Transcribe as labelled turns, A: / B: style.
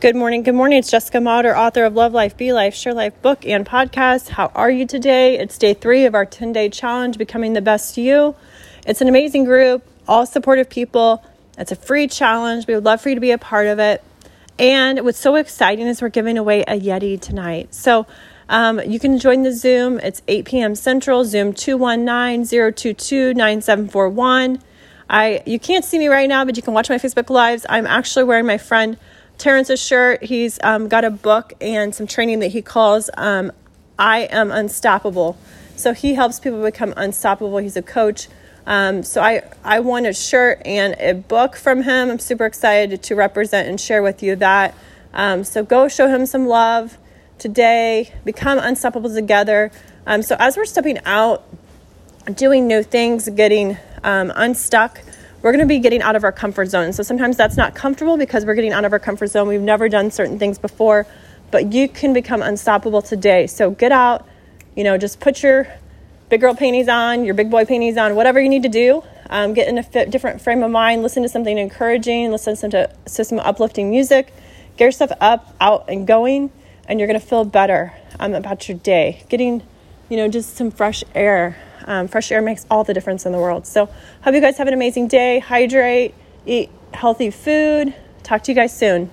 A: Good morning. Good morning. It's Jessica Mauder, author of Love Life, Be Life, Share Life book and podcast. How are you today? It's day three of our 10 day challenge, Becoming the Best You. It's an amazing group, all supportive people. It's a free challenge. We would love for you to be a part of it. And what's so exciting is we're giving away a Yeti tonight. So um, you can join the Zoom. It's 8 p.m. Central, Zoom 219 022 9741. I you can't see me right now, but you can watch my Facebook lives. I'm actually wearing my friend Terrence's shirt. He's um, got a book and some training that he calls um, I Am Unstoppable. So he helps people become unstoppable. He's a coach. Um, so I, I won a shirt and a book from him. I'm super excited to represent and share with you that. Um, so go show him some love today. Become unstoppable together. Um, so as we're stepping out, doing new things, getting um, unstuck, we're going to be getting out of our comfort zone. So sometimes that's not comfortable because we're getting out of our comfort zone. We've never done certain things before, but you can become unstoppable today. So get out, you know, just put your big girl panties on, your big boy panties on, whatever you need to do. Um, get in a fit, different frame of mind, listen to something encouraging, listen to, some uplifting music, get yourself up, out, and going, and you're going to feel better um, about your day. Getting, you know, just some fresh air um, fresh air makes all the difference in the world. So, hope you guys have an amazing day. Hydrate, eat healthy food. Talk to you guys soon.